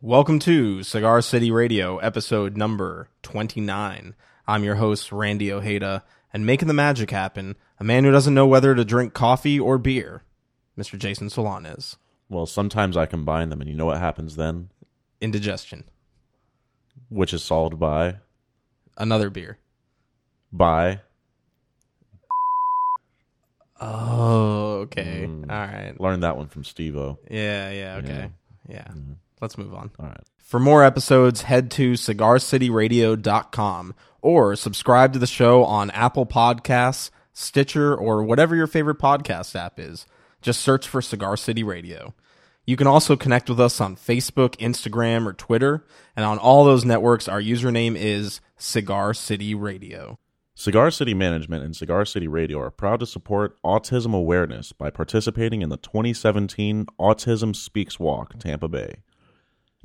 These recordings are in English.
Welcome to Cigar City Radio, episode number 29. I'm your host, Randy Ojeda, and making the magic happen, a man who doesn't know whether to drink coffee or beer, Mr. Jason Solanes. Well, sometimes I combine them, and you know what happens then? Indigestion. Which is solved by Another beer. by Oh, okay. Mm. All right. learned that one from Steve-O. Yeah, yeah, okay. Yeah. Let's move on. All right. For more episodes, head to cigarcityradio.com or subscribe to the show on Apple Podcasts, Stitcher, or whatever your favorite podcast app is. Just search for Cigar City Radio. You can also connect with us on Facebook, Instagram, or Twitter. And on all those networks, our username is Cigar City Radio. Cigar City Management and Cigar City Radio are proud to support autism awareness by participating in the 2017 Autism Speaks Walk, Tampa Bay.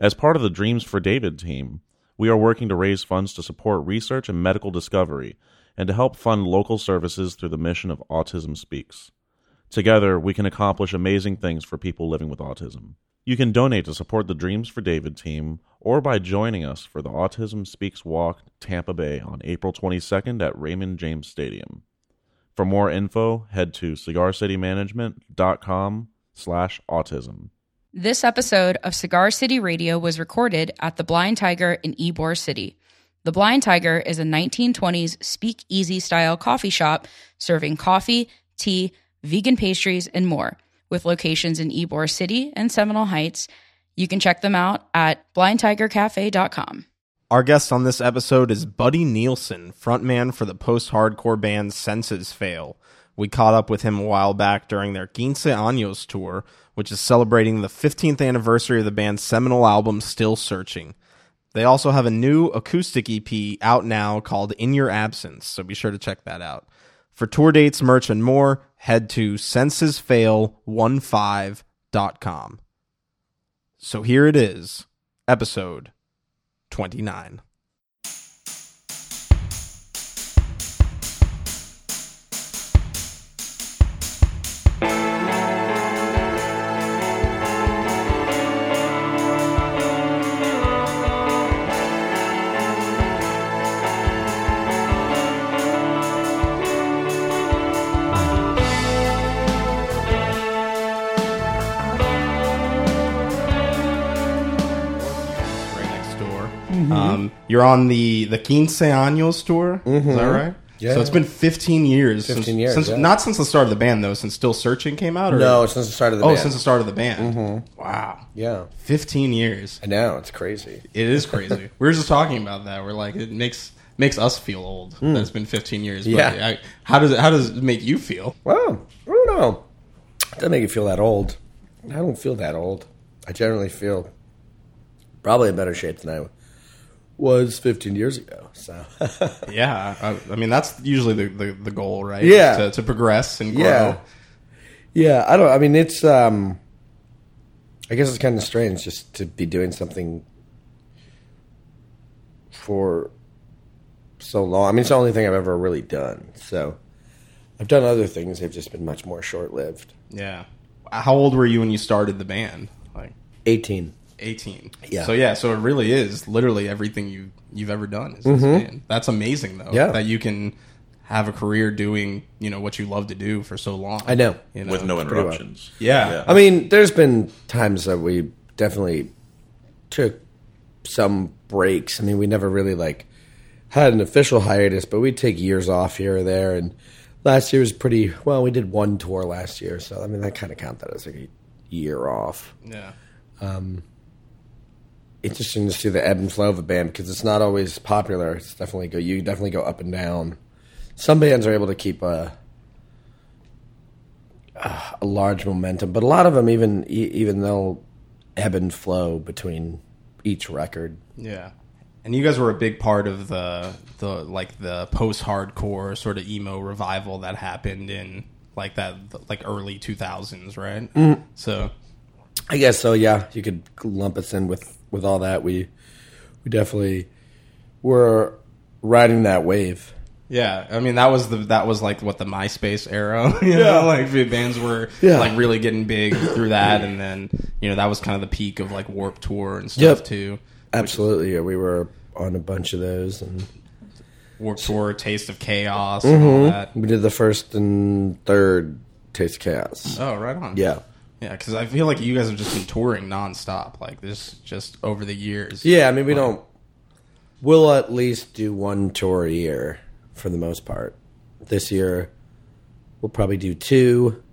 As part of the Dreams for David team, we are working to raise funds to support research and medical discovery and to help fund local services through the mission of Autism Speaks. Together, we can accomplish amazing things for people living with autism. You can donate to support the Dreams for David team or by joining us for the Autism Speaks Walk Tampa Bay on April 22nd at Raymond James Stadium. For more info, head to cigarcitymanagement.com slash autism. This episode of Cigar City Radio was recorded at the Blind Tiger in Ybor City. The Blind Tiger is a 1920s speakeasy style coffee shop serving coffee, tea, vegan pastries, and more. With locations in Ybor City and Seminole Heights, you can check them out at blindtigercafe.com. Our guest on this episode is Buddy Nielsen, frontman for the post hardcore band Senses Fail. We caught up with him a while back during their Quince Años tour, which is celebrating the 15th anniversary of the band's seminal album Still Searching. They also have a new acoustic EP out now called In Your Absence, so be sure to check that out. For tour dates, merch, and more, head to sensesfail15.com. So here it is, episode 29. You're on the the Quince Años tour. Is that mm-hmm. right? Yeah. So it's been 15 years. 15 since, years, Since, yeah. Not since the start of the band though. Since Still Searching came out. Or? No, since the start of the band. Oh, band. since the start of the band. Mm-hmm. Wow. yeah, 15 years. I know it's crazy. It is crazy. we were just talking about that. We're like, it makes makes us feel old. That mm. it's been 15 years. But. Yeah. I, how does it how does it make you feel? Well, I don't know. Doesn't make you feel that old. I don't feel that old. I generally feel probably in better shape than I was 15 years ago. So Yeah. I, I mean, that's usually the, the, the goal, right? Yeah. To, to progress and grow. yeah, yeah. I don't. I mean, it's. um I guess it's kind of strange just to be doing something for so long. I mean, it's the only thing I've ever really done. So I've done other things. They've just been much more short lived. Yeah. How old were you when you started the band? Like 18. 18. Yeah. So yeah, so it really is literally everything you you've ever done is this band. That's amazing though. Mm-hmm. Yeah. That you can have a career doing, you know, what you love to do for so long. I know. You know? With no well. interruptions. Yeah. I mean, there's been times that we definitely took some breaks. I mean, we never really like had an official hiatus, but we'd take years off here or there. And last year was pretty well. We did one tour last year, so I mean that kind of count that as like a year off. Yeah. Interesting to see the ebb and flow of a band because it's not always popular. It's definitely go. You definitely go up and down. Some bands are able to keep a a large momentum, but a lot of them even even they'll ebb and flow between each record. Yeah. And you guys were a big part of the the like the post hardcore sort of emo revival that happened in like that like early 2000s, right? Mm-hmm. So I guess so. Yeah, you could lump us in with with all that. We we definitely were riding that wave. Yeah, I mean that was the that was like what the MySpace era. You know, like the bands were Yeah. like really getting big through that, and then you know that was kind of the peak of like Warp Tour and stuff Yep. too. Absolutely, yeah, we were on a bunch of those, and Warp Tour, Taste of Chaos, and all mm-hmm. that. we did the first and third Taste of Chaos. Oh, right on. Yeah, yeah, because I feel like you guys have just been touring nonstop, like this, just over the years. yeah. I mean, we don't. We'll at least do one tour a year for the most part. This year, we'll probably do two,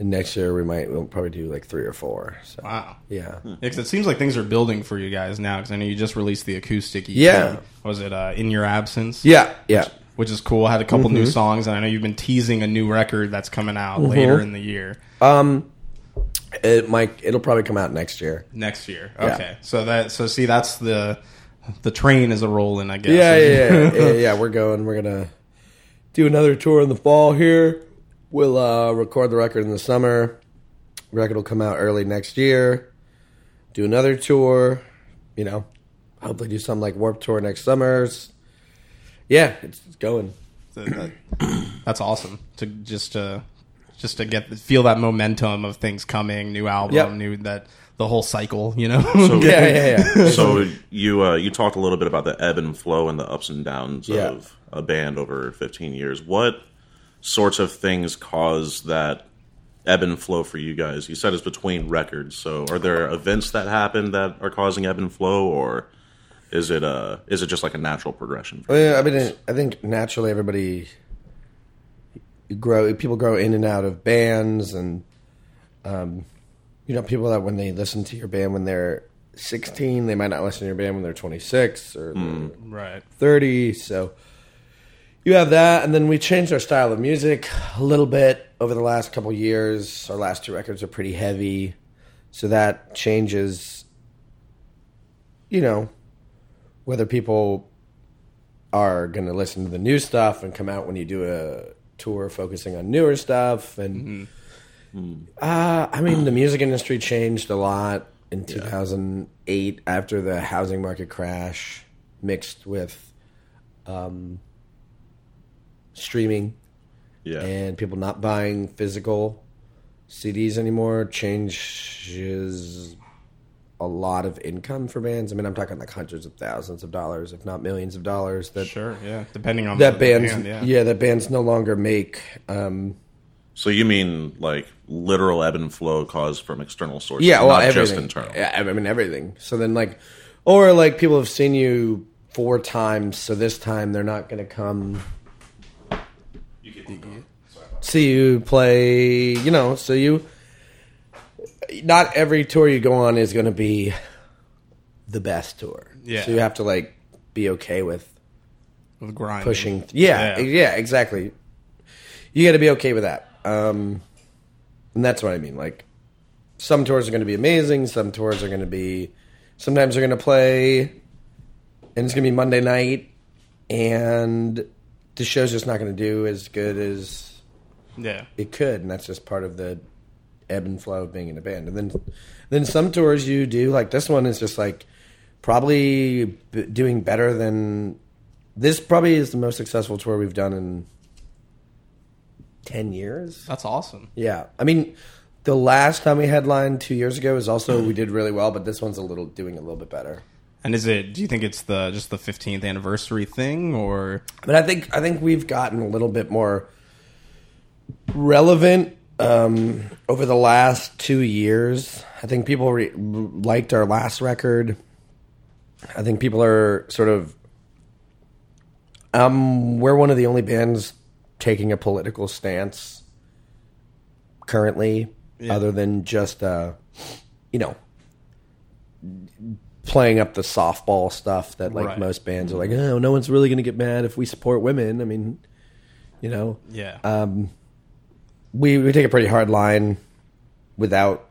and next year we might we'll probably do like three or four. So Wow. yeah, Yeah, 'cause it seems like things are building for you guys now. Because I know you just released the acoustic. EP. Yeah. Was it uh, in your absence? yeah, yeah. which is cool. I Had a couple Mm-hmm. new songs, and I know you've been teasing a new record that's coming out later in the year, Um, it might. It'll probably come out next year. next year. Yeah. Okay, so that so see that's the the train is a rolling, I guess. Yeah, yeah, yeah, yeah, yeah. We're going. We're gonna do another tour in the fall here. We'll uh, record the record in the summer. Record will come out early next year. Do another tour. You know, hopefully do something like Warp Tour next summer's. Yeah, it's, it's going. That's awesome to just to just to get feel that momentum of things coming, new album, Yep. new that the whole cycle. You know. So, Yeah, yeah, yeah. so you uh, you talked a little bit about the ebb and flow and the ups and downs Yeah. of a band over 15 years. What sorts of things cause that ebb and flow for you guys? You said it's between records. So are there events that happen that are causing ebb and flow, or is it uh is it just like a natural progression? For Well, yeah, I mean, I think naturally everybody you grow. People grow in and out of bands, and um, you know, people that when they listen to your band when they're sixteen, they might not listen to your band when they're twenty six or they're right. thirty. So you have that, and then we changed our style of music a little bit over the last couple years. Our last two records are pretty heavy, so that changes. You know, whether people are going to listen to the new stuff and come out when you do a tour focusing on newer stuff and uh, i mean the music industry changed a lot in 2008 after the housing market crash mixed with um, streaming yeah, and people not buying physical CDs anymore changes a lot of income for bands. I mean, I'm talking like hundreds of thousands of dollars, if not millions of dollars. That Sure. Yeah. Depending on that the bands, band, yeah. yeah. that bands no longer make. Um, So you mean like literal ebb and flow caused from external sources, yeah, well, not everything. just internal. Yeah, I mean everything. So then, like, or like people have seen you four times, so this time they're not going to come see you play. You know, so you. Not every tour you go on is going to be the best tour. Yeah. So you have to like be okay with With grinding. pushing. Yeah, Yeah. yeah, exactly. You got to be okay with that. Um, and that's what I mean. Like, some tours are going to be amazing. Some tours are going to be. Sometimes they're going to play, and it's going to be Monday night, and the show's just not going to do as good as Yeah. it could, and that's just part of the ebb and flow of being in a band. And then, then some tours you do like this one is just like probably b- doing better than this. Probably is the most successful tour we've done in ten years. That's awesome. Yeah, I mean, the last time we headlined two years ago is also we did really well, but this one's a little doing a little bit better. And is it? Do you think it's the just the 15th anniversary thing, or But I think I think we've gotten a little bit more relevant um, over the last two years. I think people re- liked our last record. I think people are sort of. Um, we're one of the only bands taking a political stance currently, other than just uh, you know playing up the softball stuff that like Right. most bands are like, oh, no one's really going to get mad if we support women. I mean, you know, yeah? um, we we take a pretty hard line without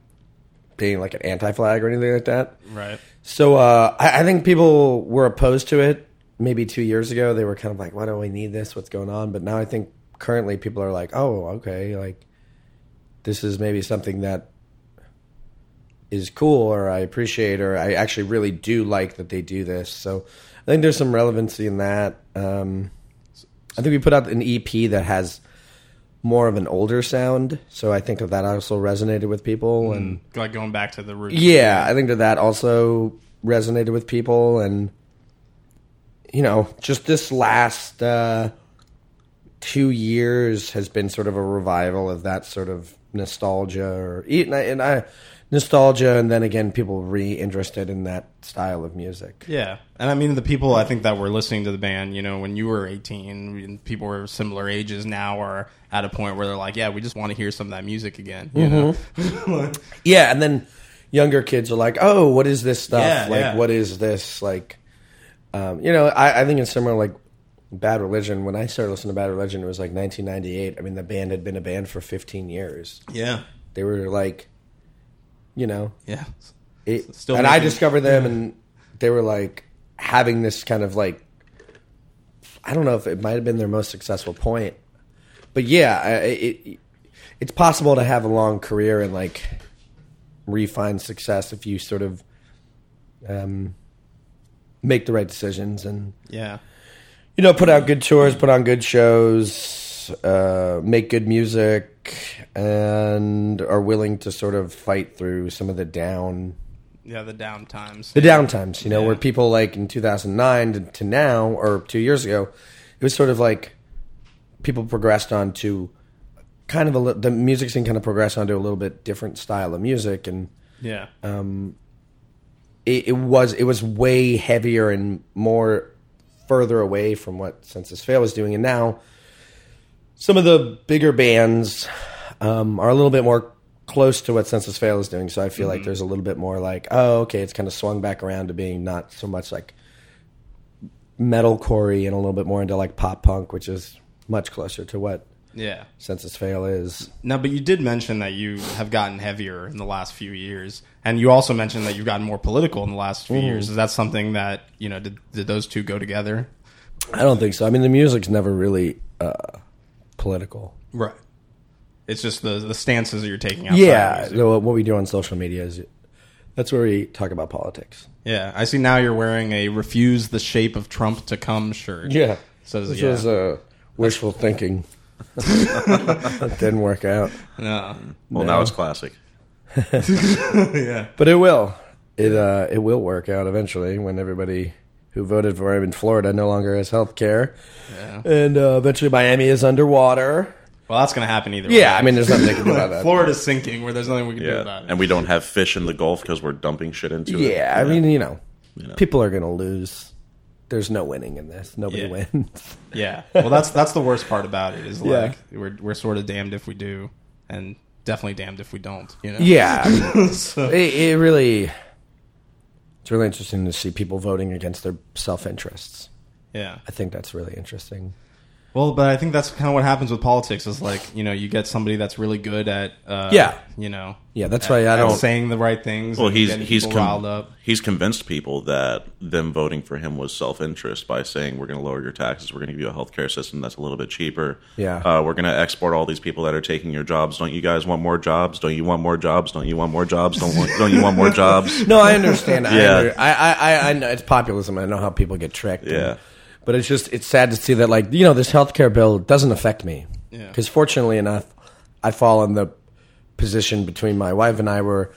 being like an anti-flag or anything like that. right. So uh, I, I think people were opposed to it maybe two years ago. They were kind of like, "Why do we need this? What's going on?" But now I think currently people are like, "Oh, okay, like this is maybe something that is cool, or I appreciate, or I actually really do like that they do this." So I think there's some relevancy in that. Um, I think we put out an EP that has more of an older sound, so I think that that also resonated with people, and Like going back to the roots. yeah, I think that that also resonated with people, and you know, just this last uh, two years has been sort of a revival of that sort of nostalgia, or and I, and I nostalgia, and then again, people re-interested in that style of music. Yeah, and I mean the people I think that were listening to the band, you know, when you were eighteen, people were similar ages now are at a point where they're like, yeah, we just want to hear some of that music again. You Mm-hmm. know, Yeah, and then younger kids are like, "Oh, what is this stuff? Yeah, like, yeah. what is this? Like, um, you know, I, I think it's similar. Like, Bad Religion. When I started listening to Bad Religion, it was like 1998. I mean, the band had been a band for 15 years. yeah, They were like, you know, yeah, it, Still and I discovered them, and they were like having this kind of like, I don't know if it might have been their most successful point, but yeah, it, it it's possible to have a long career and like refine success if you sort of um, make the right decisions and yeah, you know put out good tours, put on good shows, uh, make good music, and are willing to sort of fight through some of the down yeah. The down times. the down times, you know, Yeah. where people like in 2009 to, to now or two years ago, it was sort of like people progressed on to kind of a the music scene kind of progressed onto a little bit different style of music and Yeah, um, it, it was it was way heavier and more further away from what Senses Fail was doing and now some of the bigger bands um, are a little bit more close to what Senses Fail is doing so I feel like there's a little bit more like oh okay it's kind of swung back around to being not so much like metalcore and a little bit more into like pop punk which is much closer to what yeah. Senses Fail is Now, but you did mention that you have gotten heavier in the last few years, and you also mentioned that you've gotten more political in the last few years. Is that something that you know? Did, did those two go together? I don't think so I mean the music's never really uh, political Right. It's just the the stances that you're taking. Outside Yeah, of music. no, what we do on social media is that's where we talk about politics. yeah. I see now you're wearing a "Refuse the Shape of Trump to Come" shirt. Yeah, Says this yeah. was uh, wishful thinking. That didn't work out, No. Well, now it's classic. yeah. but it will. It uh, it will work out eventually when everybody who voted for him in Florida no longer has health care, Yeah. and uh, eventually Miami is underwater. Well, that's going to happen either. Way. Yeah, way. I mean, there's nothing they can do about that. Florida's sinking where there's nothing we can do about it. and we don't have fish in the Gulf because we're dumping shit into it. Yeah, I mean, you know, You know. people are going to lose. There's no winning in this. Nobody Yeah. wins. Yeah. Well, that's that's the worst part about it is Yeah. like we're we're sort of damned if we do, and definitely damned if we don't. You know. Yeah, I mean, So- it, it really it's really interesting to see people voting against their self interests. yeah. I think that's really interesting. Well, but I think that's kind of what happens with politics. Is like you know you get somebody that's really good at uh, Yeah. you know Yeah, that's at- why I at don't. saying the right things. Well, and he's getting he's people con- riled up. he's convinced people that them voting for him was self interest by saying we're going to lower your taxes, we're going to give you a healthcare system that's a little bit cheaper. Yeah. uh, we're going to export all these people that are taking your jobs. Don't you guys want more jobs? Don't you want more jobs? Don't you want more jobs? Don't want, don't you want more jobs? No, I understand. I, Yeah. under- I, I, I, I know it's populism. I know how people get tricked. Yeah. But it's just it's sad to see that like you know this healthcare bill doesn't affect me. Yeah. Because fortunately enough, I fall in the position between my wife and I where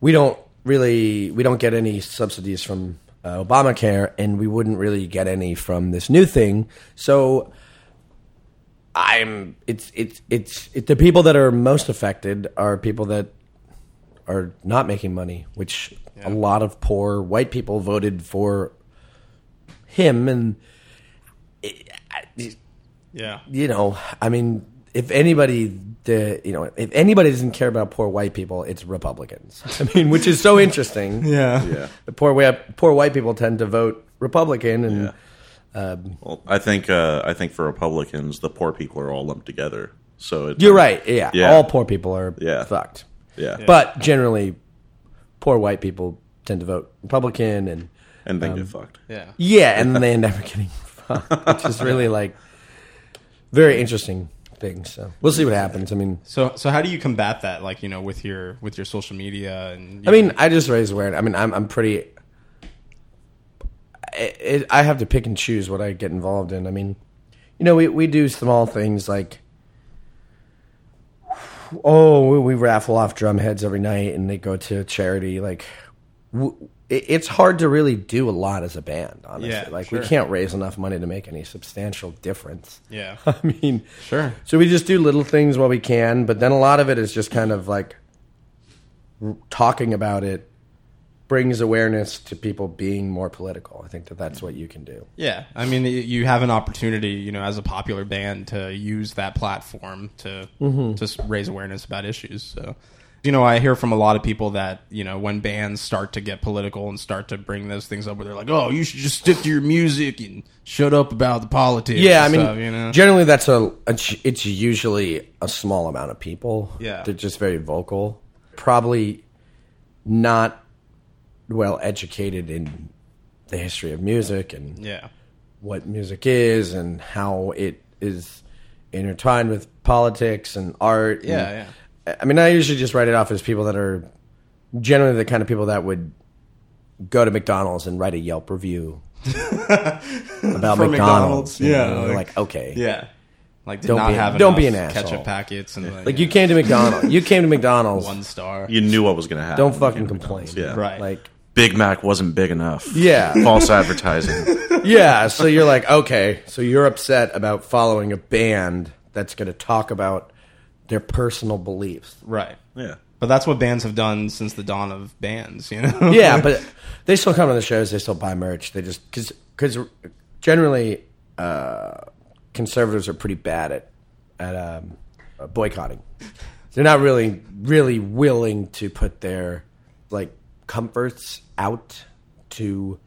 we don't really we don't get any subsidies from uh, Obamacare, and we wouldn't really get any from this new thing. So I'm it's it's it's it, the people that are most affected are people that are not making money, which a lot of poor white people voted for him, and Yeah. you know, I mean, if anybody, the you know, if anybody doesn't care about poor white people, it's Republicans. I mean, which is so interesting. Yeah. Yeah. The poor white poor white people tend to vote Republican, and Yeah. Well, I think uh, I think for Republicans, the poor people are all lumped together. So it's, you're right. Yeah, Yeah. all poor people are Yeah. fucked. Yeah, But generally, poor white people tend to vote Republican, and and then Um, get fucked. Yeah. yeah, and they end up getting fucked, which is really like very interesting thing. So we'll see what happens. I mean, So so how do you combat that? Like you know with your with your social media and I mean, I just raise awareness. I mean, I'm I'm pretty. I, it, I have to pick and choose what I get involved in. I mean, you know, we we do small things like. Oh, we, we raffle off drum heads every night, and they go to charity. Like, w- it's hard to really do a lot as a band. Honestly, Yeah, like sure. we can't raise enough money to make any substantial difference. Yeah. I mean, Sure. so we just do little things while we can, but then a lot of it is just kind of like r- talking about it brings awareness to people being more political. I think that that's what you can do. Yeah, I mean, you have an opportunity, you know, as a popular band to use that platform to Mm-hmm. to raise awareness about issues. So, you know, I hear from a lot of people that you know when bands start to get political and start to bring those things up, where they're like, "Oh, you should just stick to your music and shut up about the politics." Yeah, I mean, stuff, you know, generally that's a, a, it's usually a small amount of people. Yeah. they're just very vocal. Probably not well educated in the history of music and yeah, what music is and how it is intertwined with politics and art. and- Yeah, I mean, I usually just write it off as people that are generally the kind of people that would go to McDonald's and write a Yelp review about For McDonald's. McDonald's, you know, yeah, they're like- like okay, yeah. Like, did Don't not be- have don't be enough an asshole. ketchup packets and like, like you came to McDonald's. You came to McDonald's. one star. You knew what was going to happen. Don't fucking complain. McDonald's. Yeah. Right. Like Big Mac wasn't big enough. Yeah. False advertising. yeah, so you're like okay, so you're upset about following a band that's going to talk about their personal beliefs. right. Yeah. But that's what bands have done since the dawn of bands, you know. yeah, but they still come to the shows. They still buy merch. They just because because generally uh, conservatives are pretty bad at at um, boycotting. They're not really really willing to put their like comforts out to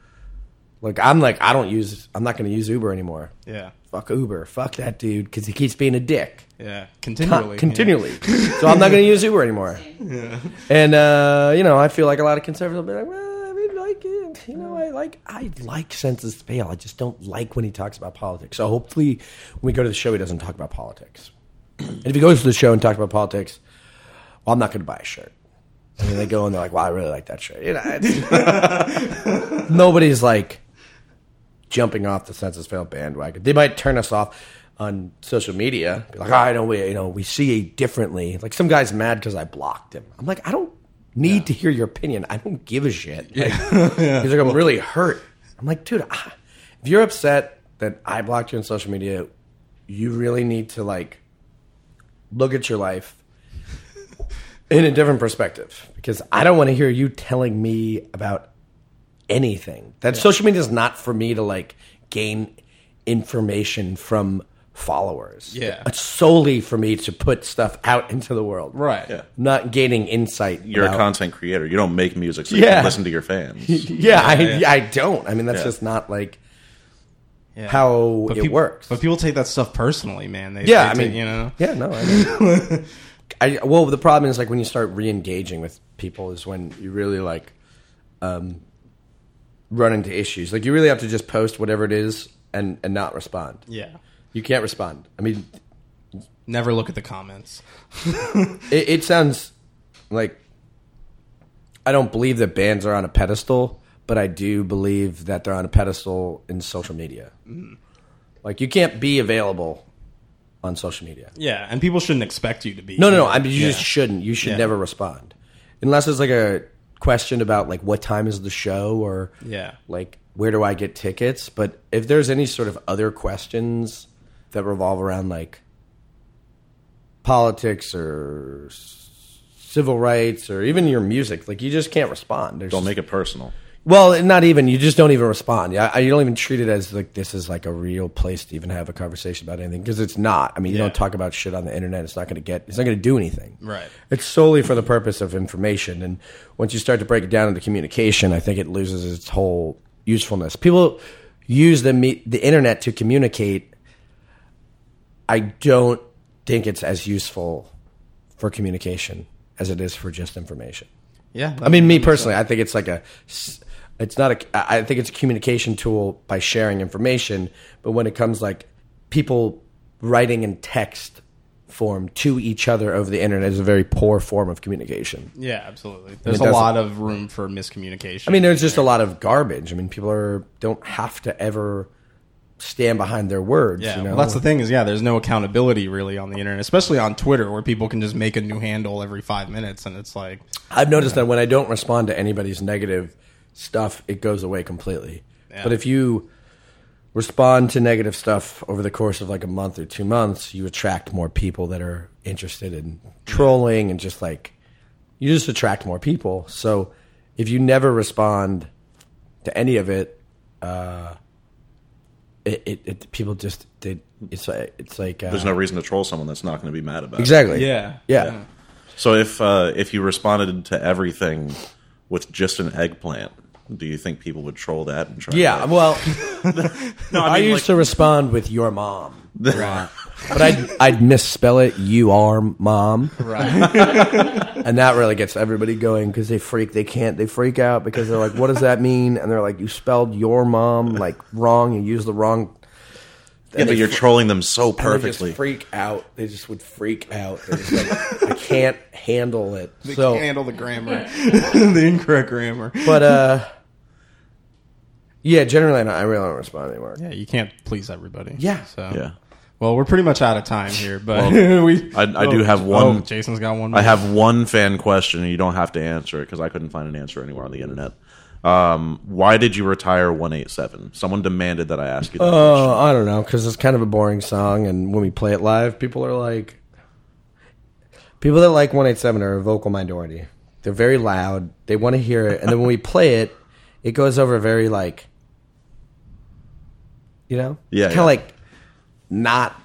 like I'm like I don't use I'm not going to use Uber anymore. yeah, Fuck Uber. Fuck that dude because he keeps being a dick yeah, con- continually, continually. so I'm not going to use Uber anymore. And uh, you know, I feel like a lot of conservatives will be like, well, I mean, like, it. you know, I like, I like Senses Fail. I just don't like when he talks about politics. So hopefully, when we go to the show, he doesn't talk about politics. and if he goes to the show and talks about politics, well, I'm not going to buy a shirt. And then they go and they're like, "Wow, I really like that shirt." You know, nobody's like jumping off the Senses Fail bandwagon. They might turn us off on social media, be like, "I know we, you know, we see it differently." Like some guy's mad because I blocked him. I'm like, I don't need to hear your opinion. I don't give a shit. Like, He's like, I'm really hurt. I'm like, dude, ah, if you're upset that I blocked you on social media, you really need to like look at your life in a different perspective because I don't want to hear you telling me about anything. That social media is not for me to like gain information from followers. Yeah. It's solely for me to put stuff out into the world. right? Yeah. Not gaining insight. You're a content creator. You don't make music so you Yeah. can listen to your fans. Yeah, I, I don't. I mean, that's Yeah. just not like Yeah. how But it peop- works. But people take that stuff personally, man. They, Yeah, they I take- mean, you know, Yeah, no. I, know. I well, the problem is like when you start re-engaging with people is when you really like um, run into issues. Like you really have to just post whatever it is and and not respond. yeah. You can't respond. I mean, Never look at the comments. it, it sounds like I don't believe that bands are on a pedestal, but I do believe that they're on a pedestal in social media. Mm-hmm. Like you can't be available on social media. Yeah, and people shouldn't expect you to be. No, no, no. I mean, you Yeah. just shouldn't. You should Yeah. never respond unless it's like a question about like what time is the show or Yeah. like where do I get tickets. But if there's any sort of other questions that revolve around like politics or civil rights or even your music, like you just can't respond. There's Don't make it personal. well, not even. You just don't even respond. Yeah, you don't even treat it as like this is like a real place to even have a conversation about anything because it's not. I mean, you Yeah. don't talk about shit on the internet. It's not going to get. It's not going to do anything. Right. It's solely for the purpose of information. And once you start to break it down into communication, I think it loses its whole usefulness. People use the me- the internet to communicate. I don't think it's as useful for communication as it is for just information. Yeah. I mean, me personally, I think it's like a, it's not a, I think it's a communication tool by sharing information. But when it comes like people writing in text form to each other over the internet is a very poor form of communication. Yeah, absolutely. There's a lot of room for miscommunication. I mean, there's just a lot of garbage. I mean, people are don't have to ever stand behind their words. Yeah, you know? well, that's the thing is, yeah, there's no accountability really on the internet, especially on Twitter, where people can just make a new handle every five minutes, and it's like, I've noticed that when I don't respond to anybody's negative stuff, it goes away completely. Yeah. But if you respond to negative stuff over the course of like a month or two months, you attract more people that are interested in trolling and just like you just attract more people. So if you never respond to any of it, uh, it, it, it people just they, it's like it's like uh, There's no reason to troll someone that's not going to be mad about it. exactly yeah, yeah. So if uh, if you responded to everything with just an eggplant, do you think people would troll that and try? Yeah, to, well, no, I, used like, to respond with your mom, right? but I'd I'd misspell it. You are mom, right. and that really gets everybody going because they freak. They can't. They freak out because they're like, "What does that mean?" And they're like, "You spelled your mom like wrong. You used the wrong." yeah, but you're trolling them so and they perfectly. just freak out. They just would freak out. They're just like, I can't handle it. They so, can't handle the grammar, the incorrect grammar. but uh, yeah, generally, I, don't, I really don't respond anymore. Yeah, you can't please everybody. Yeah. So Yeah. Well, we're pretty much out of time here, but Well, we. I- I do oh, have one- oh, Jason's got one. More. I have one fan question, and you don't have to answer it because I couldn't find an answer anywhere on the internet. Um, why did you retire 187? Someone demanded that I ask you that question. Oh, I don't know, because it's kind of a boring song, and when we play it live, people are like, people that like 187 are a vocal minority. They're very loud. They want to hear it, and then when we play it, it goes over very like, you know, Yeah, kind of yeah. like not.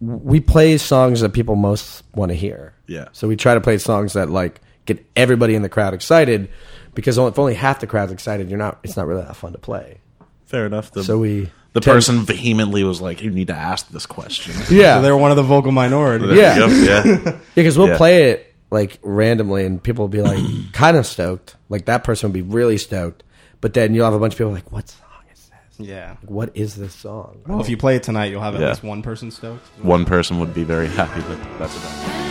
We play songs that people most want to hear. Yeah. So we try to play songs that like get everybody in the crowd excited, because if only half the crowd's excited, you're not. It's not really that fun to play. Fair enough. The, So we the tend- person vehemently was like, "You need to ask this question." yeah, So they're one of the vocal minority. Yeah. Yep, yeah. Yeah, because we'll Yeah. play it like randomly, and people will be like kind of stoked. Like that person would be really stoked, but then you'll have a bunch of people like, "What song is this? Yeah. What is this song?" Well, if you play it tonight, you'll have at Yeah. least one person stoked. One person would be very happy, but that's about it. Na